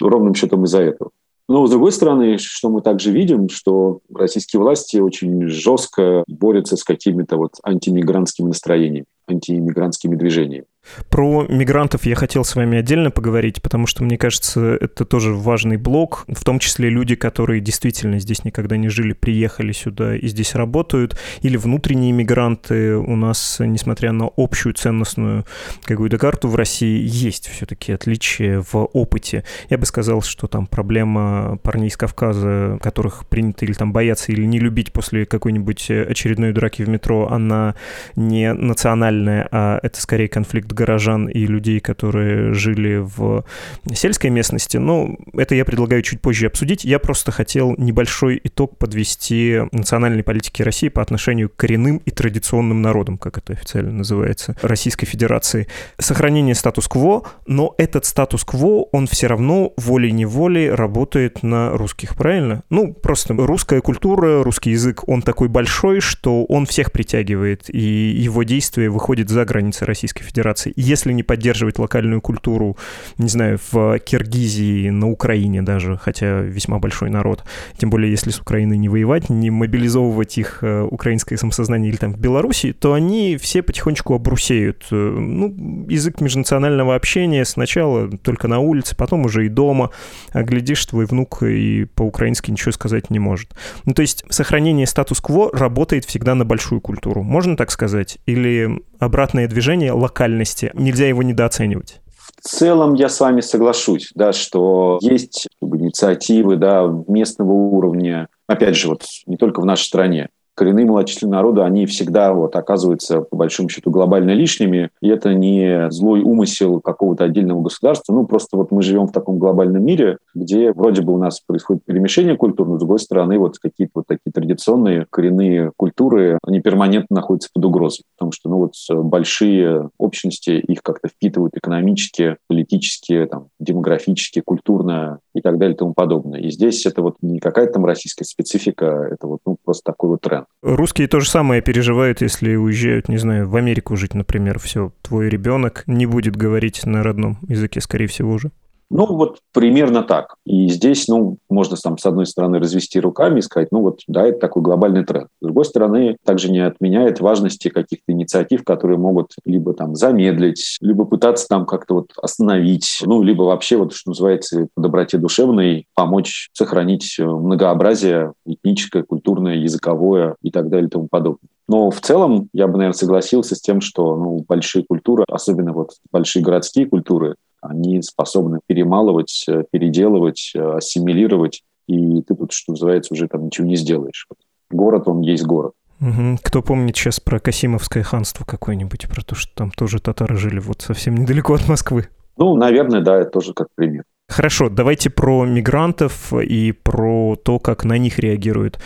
ровным счетом из-за этого. Но, с другой стороны, что мы также видим, что российские власти очень жестко борются с какими-то вот антимигрантскими настроениями, антииммигрантскими движениями. Про мигрантов я хотел с вами отдельно поговорить, потому что, мне кажется, это тоже важный блок, в том числе люди, которые действительно здесь никогда не жили, приехали сюда и здесь работают, или внутренние мигранты. У нас, несмотря на общую ценностную какую-то карту в России, есть все-таки отличия в опыте. Я бы сказал, что там проблема парней из Кавказа, которых принято или там бояться, или не любить после какой-нибудь очередной драки в метро, она не национальная, а это скорее конфликт горожан и людей, которые жили в сельской местности. Но это я предлагаю чуть позже обсудить. Я просто хотел небольшой итог подвести национальной политики России по отношению к коренным и традиционным народам, как это официально называется, Российской Федерации. Сохранение статус-кво, но этот статус-кво, он все равно волей-неволей работает на русских, правильно? Ну, просто русская культура, русский язык, он такой большой, что он всех притягивает, и его действие выходит за границы Российской Федерации границы. Если не поддерживать локальную культуру, не знаю, в Киргизии, на Украине даже, хотя весьма большой народ, тем более если с Украиной не воевать, не мобилизовывать их э, украинское самосознание или там в Беларуси, то они все потихонечку обрусеют. Э, ну, язык межнационального общения сначала только на улице, потом уже и дома, а глядишь, твой внук и по-украински ничего сказать не может. Ну, то есть сохранение статус-кво работает всегда на большую культуру. Можно так сказать? Или обратное движение локальности. Нельзя его недооценивать. В целом я с вами соглашусь, да, что есть инициативы да, местного уровня, опять же, вот не только в нашей стране, коренные малочисленные народы, они всегда вот оказываются, по большому счету, глобально лишними. И это не злой умысел какого-то отдельного государства. Ну, просто вот мы живем в таком глобальном мире, где вроде бы у нас происходит перемещение культур, но с другой стороны вот какие-то вот такие традиционные коренные культуры, они перманентно находятся под угрозой. Потому что, ну, вот большие общности их как-то впитывают экономически, политически, там, демографически, культурно и так далее и тому подобное. И здесь это вот не какая-то там российская специфика, это вот ну, просто такой вот тренд. Русские то же самое переживают, если уезжают, не знаю, в Америку жить, например. Все, твой ребенок не будет говорить на родном языке, скорее всего, уже. Ну, вот примерно так. И здесь, ну, можно там, с одной стороны, развести руками и сказать, ну, вот, да, это такой глобальный тренд. С другой стороны, также не отменяет важности каких-то инициатив, которые могут либо там замедлить, либо пытаться там как-то вот остановить, ну, либо вообще, вот, что называется, по доброте душевной помочь сохранить многообразие этническое, культурное, языковое и так далее и тому подобное. Но в целом я бы, наверное, согласился с тем, что ну, большие культуры, особенно вот большие городские культуры, они способны перемалывать, э, переделывать, э, ассимилировать, и ты тут, что называется, уже там ничего не сделаешь. Город, он есть город. Угу. Кто помнит сейчас про Касимовское ханство какое-нибудь, про то, что там тоже татары жили вот совсем недалеко от Москвы? Ну, наверное, да, это тоже как пример. Хорошо, давайте про мигрантов и про то, как на них реагируют.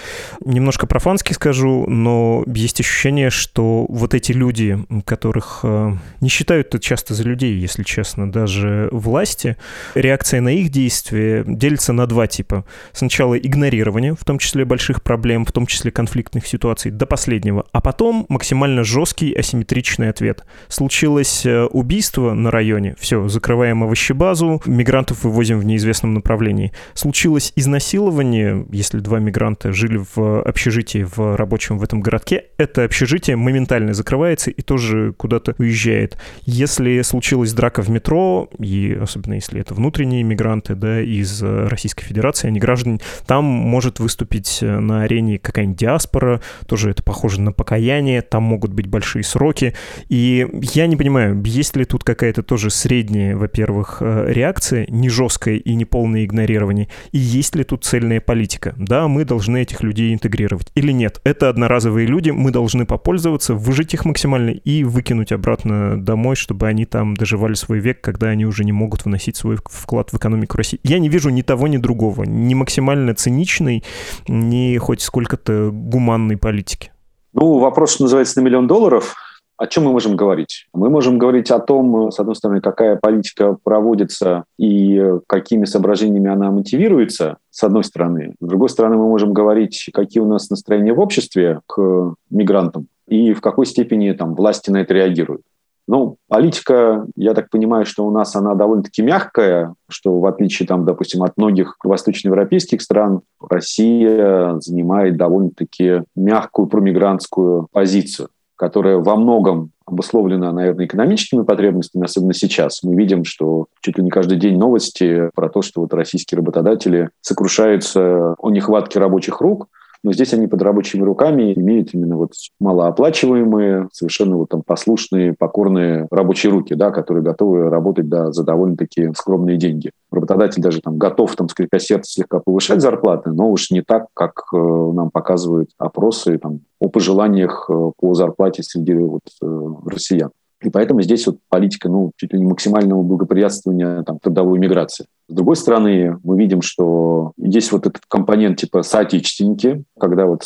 Немножко профански скажу, но есть ощущение, что вот эти люди, которых э, не считают -то часто за людей, если честно, даже власти, реакция на их действия делится на два типа. Сначала игнорирование, в том числе больших проблем, в том числе конфликтных ситуаций, до последнего, а потом максимально жесткий асимметричный ответ. Случилось э, убийство на районе, все, закрываем овощебазу, мигрантов вывозим в неизвестном направлении. Случилось изнасилование, если два мигранта жили в общежитии в рабочем в этом городке, это общежитие моментально закрывается и тоже куда-то уезжает. Если случилась драка в метро, и особенно если это внутренние мигранты да, из Российской Федерации, они граждане, там может выступить на арене какая-нибудь диаспора, тоже это похоже на покаяние, там могут быть большие сроки. И я не понимаю, есть ли тут какая-то тоже средняя, во-первых, э, реакция, не жесткое и неполное игнорирование? И есть ли тут цельная политика? Да, мы должны этих людей интегрировать. Или нет? Это одноразовые люди, мы должны попользоваться, выжить их максимально и выкинуть обратно домой, чтобы они там доживали свой век, когда они уже не могут вносить свой вклад в экономику России. Я не вижу ни того, ни другого. Ни максимально циничной, ни хоть сколько-то гуманной политики. Ну, вопрос, что называется, на миллион долларов – о чем мы можем говорить? Мы можем говорить о том, с одной стороны, какая политика проводится и какими соображениями она мотивируется, с одной стороны. С другой стороны, мы можем говорить, какие у нас настроения в обществе к мигрантам и в какой степени там, власти на это реагируют. Ну, политика, я так понимаю, что у нас она довольно-таки мягкая, что в отличие, там, допустим, от многих восточноевропейских стран, Россия занимает довольно-таки мягкую промигрантскую позицию которая во многом обусловлена, наверное, экономическими потребностями, особенно сейчас. Мы видим, что чуть ли не каждый день новости про то, что вот российские работодатели сокрушаются о нехватке рабочих рук, но здесь они под рабочими руками имеют именно вот малооплачиваемые, совершенно вот там послушные, покорные рабочие руки, да, которые готовы работать да, за довольно-таки скромные деньги. Работодатель даже там готов, там, скрипя сердце, слегка повышать зарплаты, но уж не так, как э, нам показывают опросы там, о пожеланиях э, по зарплате среди вот, э, россиян. И поэтому здесь вот политика, ну, чуть ли не максимального благоприятствования там, трудовой миграции. С другой стороны, мы видим, что есть вот этот компонент типа соотечественники, когда вот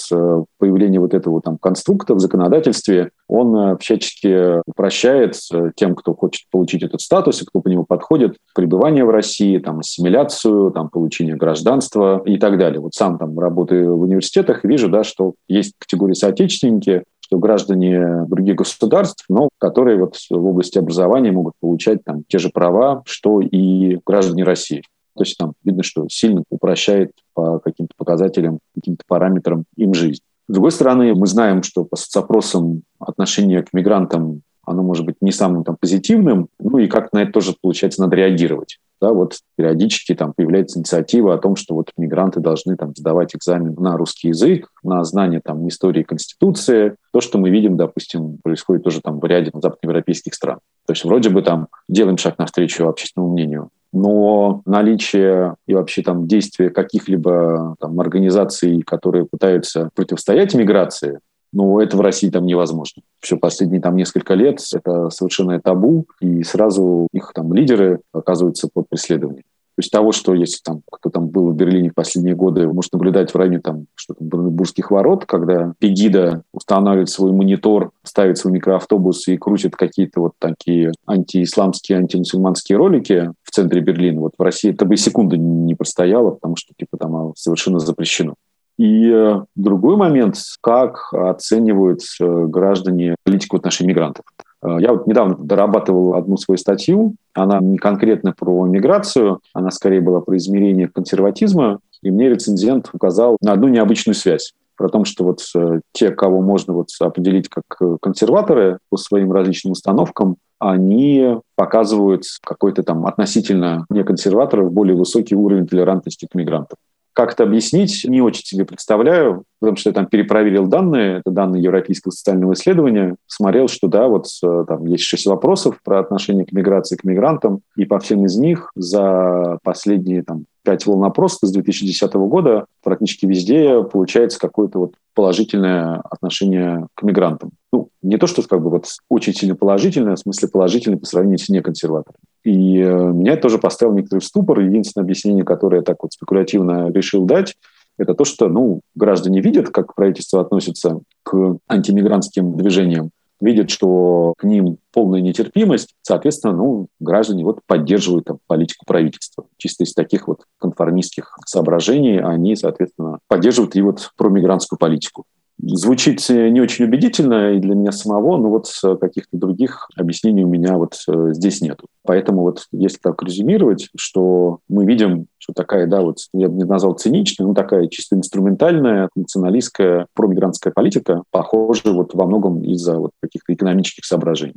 появление вот этого там конструкта в законодательстве, он э, всячески упрощает э, тем, кто хочет получить этот статус и кто по нему подходит, пребывание в России, там, ассимиляцию, там, получение гражданства и так далее. Вот сам там работаю в университетах вижу, да, что есть категории соотечественники, что граждане других государств, но которые вот в области образования могут получать там те же права, что и граждане России. То есть там видно, что сильно упрощает по каким-то показателям, каким-то параметрам им жизнь. С другой стороны, мы знаем, что по соцопросам отношение к мигрантам оно может быть не самым там, позитивным, ну и как на это тоже, получается, надо реагировать. Да, вот периодически там появляется инициатива о том, что вот мигранты должны там сдавать экзамен на русский язык, на знание там истории Конституции. То, что мы видим, допустим, происходит тоже там в ряде западноевропейских стран. То есть вроде бы там делаем шаг навстречу общественному мнению, но наличие и вообще там действия каких-либо там организаций, которые пытаются противостоять миграции, ну, это в России там невозможно. Все последние там несколько лет это совершенно табу, и сразу их там лидеры оказываются под преследованием. То есть того, что если там кто там был в Берлине в последние годы, может наблюдать в районе там что там Бранденбургских ворот, когда Пегида устанавливает свой монитор, ставит свой микроавтобус и крутит какие-то вот такие антиисламские, антимусульманские ролики в центре Берлина. Вот в России это бы и секунды не простояло, потому что типа там совершенно запрещено. И э, другой момент, как оценивают граждане политику в отношении мигрантов. Э, я вот недавно дорабатывал одну свою статью, она не конкретно про миграцию, она скорее была про измерение консерватизма, и мне рецензент указал на одну необычную связь про то, что вот э, те, кого можно вот определить как консерваторы по своим различным установкам, они показывают какой-то там относительно не консерваторов более высокий уровень толерантности к мигрантам. Как это объяснить, не очень себе представляю, потому что я там перепроверил данные, это данные Европейского социального исследования, смотрел, что да, вот э, там есть шесть вопросов про отношение к миграции, к мигрантам, и по всем из них за последние там, пять волн опросов с 2010 года практически везде получается какое-то вот положительное отношение к мигрантам. Ну, не то, что как бы вот очень сильно положительное, в смысле положительное по сравнению с неконсерваторами. И э, меня это тоже поставило некоторый ступор. Единственное объяснение, которое я так вот спекулятивно решил дать, это то, что ну, граждане видят, как правительство относится к антимигрантским движениям, видят, что к ним полная нетерпимость, соответственно, ну, граждане вот поддерживают там, политику правительства. Чисто из таких вот конформистских соображений они, соответственно, поддерживают и вот промигрантскую политику. Звучит не очень убедительно и для меня самого, но вот каких-то других объяснений у меня вот э, здесь нету. Поэтому вот если так резюмировать, что мы видим, что такая, да, вот я бы не назвал циничная, но такая чисто инструментальная, националистская, промигрантская политика, похоже вот во многом из-за вот каких-то экономических соображений.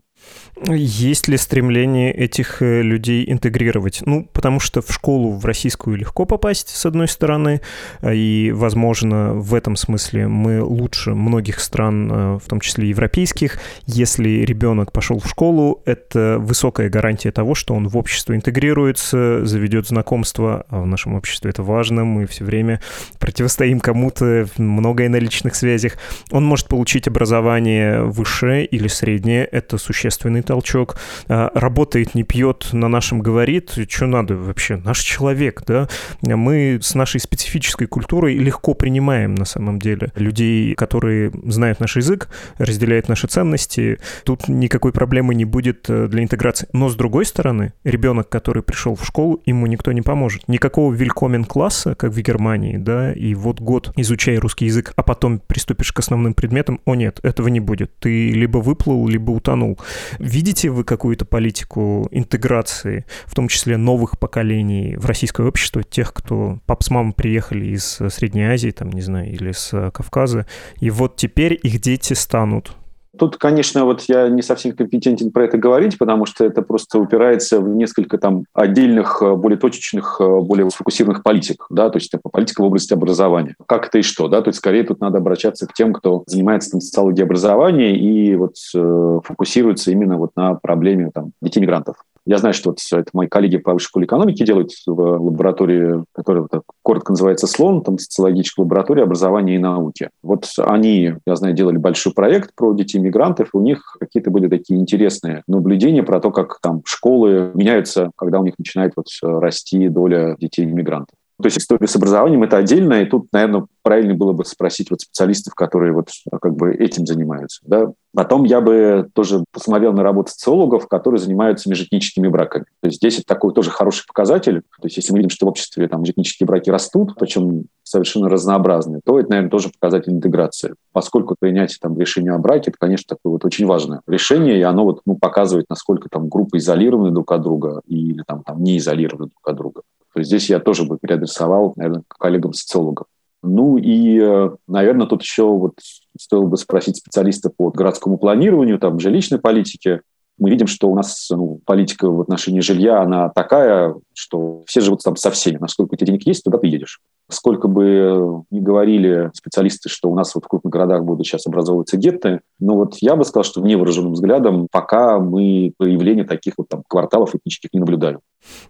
Есть ли стремление этих э, людей интегрировать? Ну, потому что в школу в российскую легко попасть, с одной стороны, э, и, возможно, в этом смысле мы лучше многих стран, э, в том числе европейских. Если ребенок пошел в школу, это высокая гарантия того, что он в общество интегрируется, заведет знакомство, а в нашем обществе это важно, мы все время противостоим кому-то, многое на личных связях. Он может получить образование высшее или среднее, это существенный толчок. А, работает, не пьет, на нашем говорит, что надо вообще, наш человек, да? Мы с нашей специфической культурой легко принимаем на самом деле людей, которые знают наш язык, разделяют наши ценности. Тут никакой проблемы не будет э, для интеграции. Но с другой стороны, ребенок, который пришел в школу, ему никто не поможет. Никакого вилькомен класса, как в Германии, да, и вот год изучай русский язык, а потом приступишь к основным предметам. О нет, этого не будет. Ты либо выплыл, либо утонул. Видите вы какую-то политику интеграции, в том числе новых поколений в российское общество, тех, кто пап с мамой приехали из Средней Азии, там, не знаю, или с Кавказа, и вот теперь их дети станут Тут, конечно, вот я не совсем компетентен про это говорить, потому что это просто упирается в несколько там отдельных, э, более точечных, э, более сфокусированных политик, да, то есть это политика в области образования. Как это и что, да, то есть скорее тут надо обращаться к тем, кто занимается там социологией образования и вот э, фокусируется именно вот на проблеме там детей-мигрантов. Я знаю, что вот это мои коллеги по высшей школе экономики делают в лаборатории, которая вот коротко называется СЛОН, там социологическая лаборатория образования и науки. Вот они, я знаю, делали большой проект про детей мигрантов, и у них какие-то были такие интересные наблюдения про то, как там школы меняются, когда у них начинает вот расти доля детей мигрантов. То есть история с образованием – это отдельно, и тут, наверное, правильно было бы спросить вот специалистов, которые вот как бы этим занимаются. Да? Потом я бы тоже посмотрел на работу социологов, которые занимаются межэтническими браками. То есть здесь это такой тоже хороший показатель. То есть если мы видим, что в обществе там межэтнические браки растут, причем совершенно разнообразные, то это, наверное, тоже показатель интеграции. Поскольку принятие там решения о браке, это, конечно, такое вот очень важное решение, и оно вот ну, показывает, насколько там группы изолированы друг от друга или там, там не изолированы друг от друга. То есть здесь я тоже бы переадресовал, наверное, коллегам-социологам. Ну и, э, наверное, тут еще вот стоило бы спросить специалиста по городскому планированию, там, жилищной политике. Мы видим, что у нас ну, политика в отношении жилья, она такая, что все живут там со всеми. Насколько у тебя денег есть, туда ты едешь. Сколько бы ни говорили специалисты, что у нас вот в крупных городах будут сейчас образовываться гетты, но вот я бы сказал, что невооруженным взглядом пока мы появления таких вот там кварталов этнических не наблюдаем.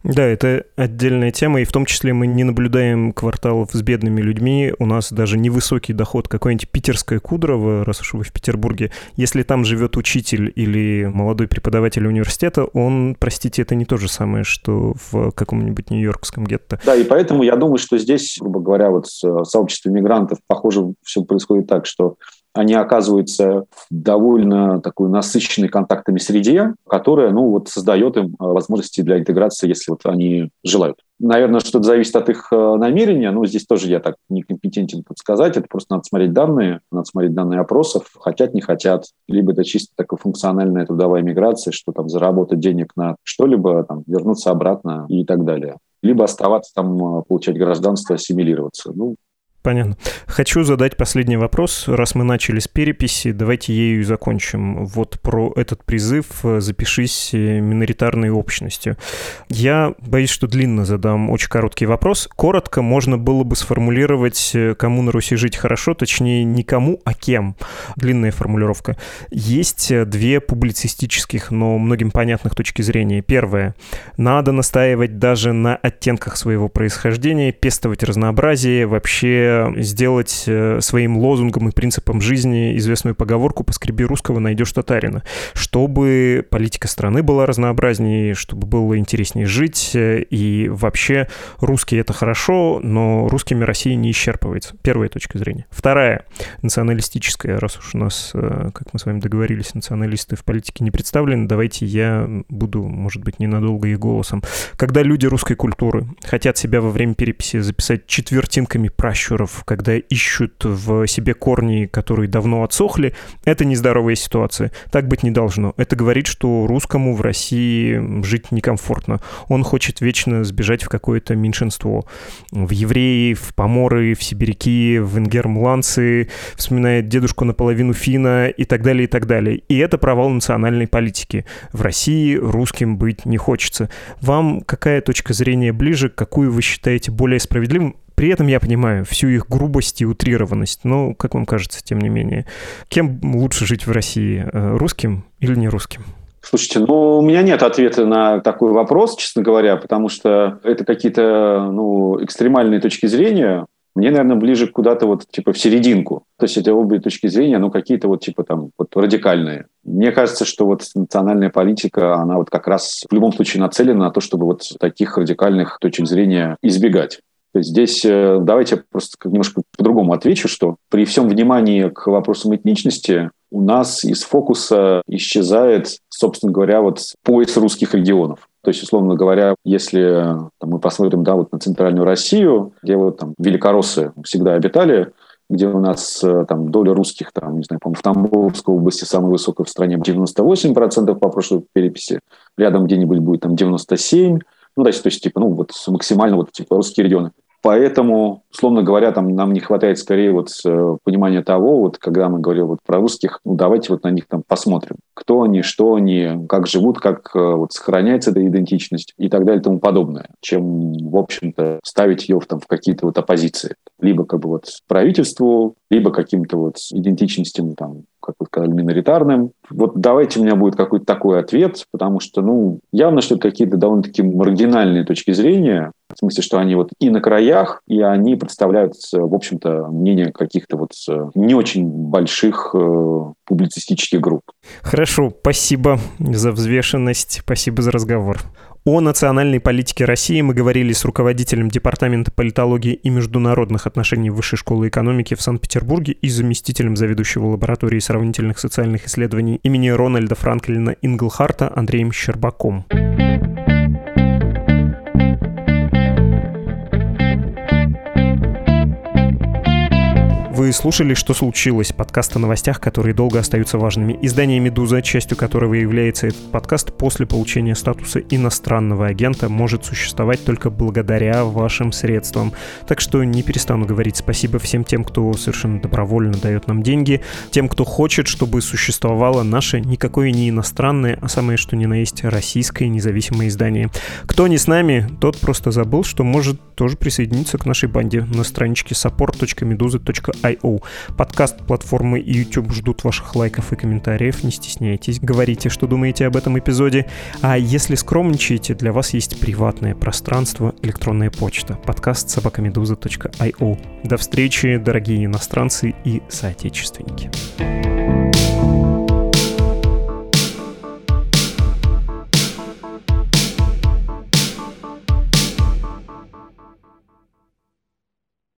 Да, это отдельная тема, и в том числе мы не наблюдаем кварталов с бедными людьми. У нас даже невысокий доход какой-нибудь питерское Кудрово, раз уж вы в Петербурге. Если там живет учитель или молодой преподаватель университета, он, простите, это не то же самое, что в каком-нибудь нью-йоркском гетто. Да, и поэтому я думаю, что здесь, грубо говоря, вот в сообществе мигрантов, похоже, все происходит так, что они оказываются в довольно такой насыщенной контактами среде, которая ну, вот создает им возможности для интеграции, если вот они желают. Наверное, что-то зависит от их э, намерения, но здесь тоже я так некомпетентен подсказать, это просто надо смотреть данные, надо смотреть данные опросов, хотят, не хотят, либо это чисто такая функциональная трудовая миграция, что там заработать денег на что-либо, там, вернуться обратно и так далее либо оставаться там, э, получать гражданство, ассимилироваться. Ну, Понятно. Хочу задать последний вопрос. Раз мы начали с переписи, давайте ею и закончим. Вот про этот призыв э, «Запишись э, миноритарной общностью». Я боюсь, что длинно задам очень короткий вопрос. Коротко можно было бы сформулировать, э, кому на Руси жить хорошо, точнее, не кому, а кем. Длинная формулировка. Есть две публицистических, но многим понятных точки зрения. Первое. Надо настаивать даже на оттенках своего происхождения, пестовать разнообразие, вообще сделать э, своим лозунгом и принципом жизни известную поговорку «поскреби русского, найдешь татарина», чтобы политика страны была разнообразнее, чтобы было интереснее жить, э, и вообще русские — это хорошо, но русскими Россия не исчерпывается. Первая точка зрения. Вторая, националистическая, раз уж у нас, э, как мы с вами договорились, националисты в политике не представлены, давайте я буду, может быть, ненадолго их голосом. Когда люди русской культуры хотят себя во время переписи записать четвертинками пращуров, инвесторов, когда ищут в себе корни, которые давно отсохли, это нездоровая ситуация. Так быть не должно. Это говорит, что русскому в России жить некомфортно. Он хочет вечно сбежать в какое-то меньшинство. В евреи, в поморы, в сибиряки, в ингермландцы, вспоминает дедушку наполовину фина и так далее, и так далее. И это провал национальной политики. В России русским быть не хочется. Вам какая точка зрения ближе, какую вы считаете более справедливым? При этом я понимаю всю их грубость и утрированность. Но, как вам кажется, тем не менее, кем лучше жить в России? Э, русским или не русским? Слушайте, ну, у меня нет ответа на такой вопрос, честно говоря, потому что это какие-то ну, экстремальные точки зрения. Мне, наверное, ближе куда-то вот типа в серединку. То есть эти обе точки зрения, ну, какие-то вот типа там вот радикальные. Мне кажется, что вот национальная политика, она вот как раз в любом случае нацелена на то, чтобы вот таких радикальных точек зрения избегать. То есть здесь э, давайте просто немножко по-другому отвечу, что при всем внимании к вопросам этничности у нас из фокуса исчезает, собственно говоря, вот пояс русских регионов. То есть, условно говоря, если там, мы посмотрим да, вот на центральную Россию, где вот там великороссы всегда обитали, где у нас э, там доля русских, там, не знаю, по в Тамбовской области самая высокая в стране, 98% по прошлой переписи, рядом где-нибудь будет там 97%, ну, да, то есть, типа, ну, вот максимально вот, типа, русские регионы. Поэтому, условно говоря, там нам не хватает скорее вот э, понимания того, вот когда мы говорим вот про русских, ну давайте вот на них там посмотрим, кто они, что они, как живут, как э, вот сохраняется эта идентичность и так далее и тому подобное, чем, в общем-то, ставить ее в, там, в какие-то вот оппозиции. Либо как бы вот правительству, либо каким-то вот идентичностям там как вы сказали, миноритарным. Вот давайте у меня будет какой-то такой ответ, потому что, ну, явно, что какие-то довольно-таки маргинальные точки зрения, в смысле, что они вот и на краях, и они представляют, в общем-то, мнение каких-то вот э, не очень больших э, публицистических групп. Хорошо, спасибо за взвешенность, спасибо за разговор. О национальной политике России мы говорили с руководителем Департамента политологии и международных отношений Высшей школы экономики в Санкт-Петербурге и заместителем заведующего лабораторией сравнительных социальных исследований имени Рональда Франклина Инглхарта Андреем Щербаком. Слушали «Что случилось?» подкаст о новостях, которые долго остаются важными. Издание «Медуза», частью которого является этот подкаст, после получения статуса иностранного агента может существовать только благодаря вашим средствам. Так что не перестану говорить спасибо всем тем, кто совершенно добровольно дает нам деньги, тем, кто хочет, чтобы существовало наше никакое не иностранное, а самое что ни на есть российское независимое издание. Кто не с нами, тот просто забыл, что может тоже присоединиться к нашей банде на страничке support.meduza.io IO. Подкаст, платформы и YouTube ждут ваших лайков и комментариев. Не стесняйтесь, говорите, что думаете об этом эпизоде. А если скромничаете, для вас есть приватное пространство, электронная почта. Подкаст собакамедуза.io. До встречи, дорогие иностранцы и соотечественники. thank you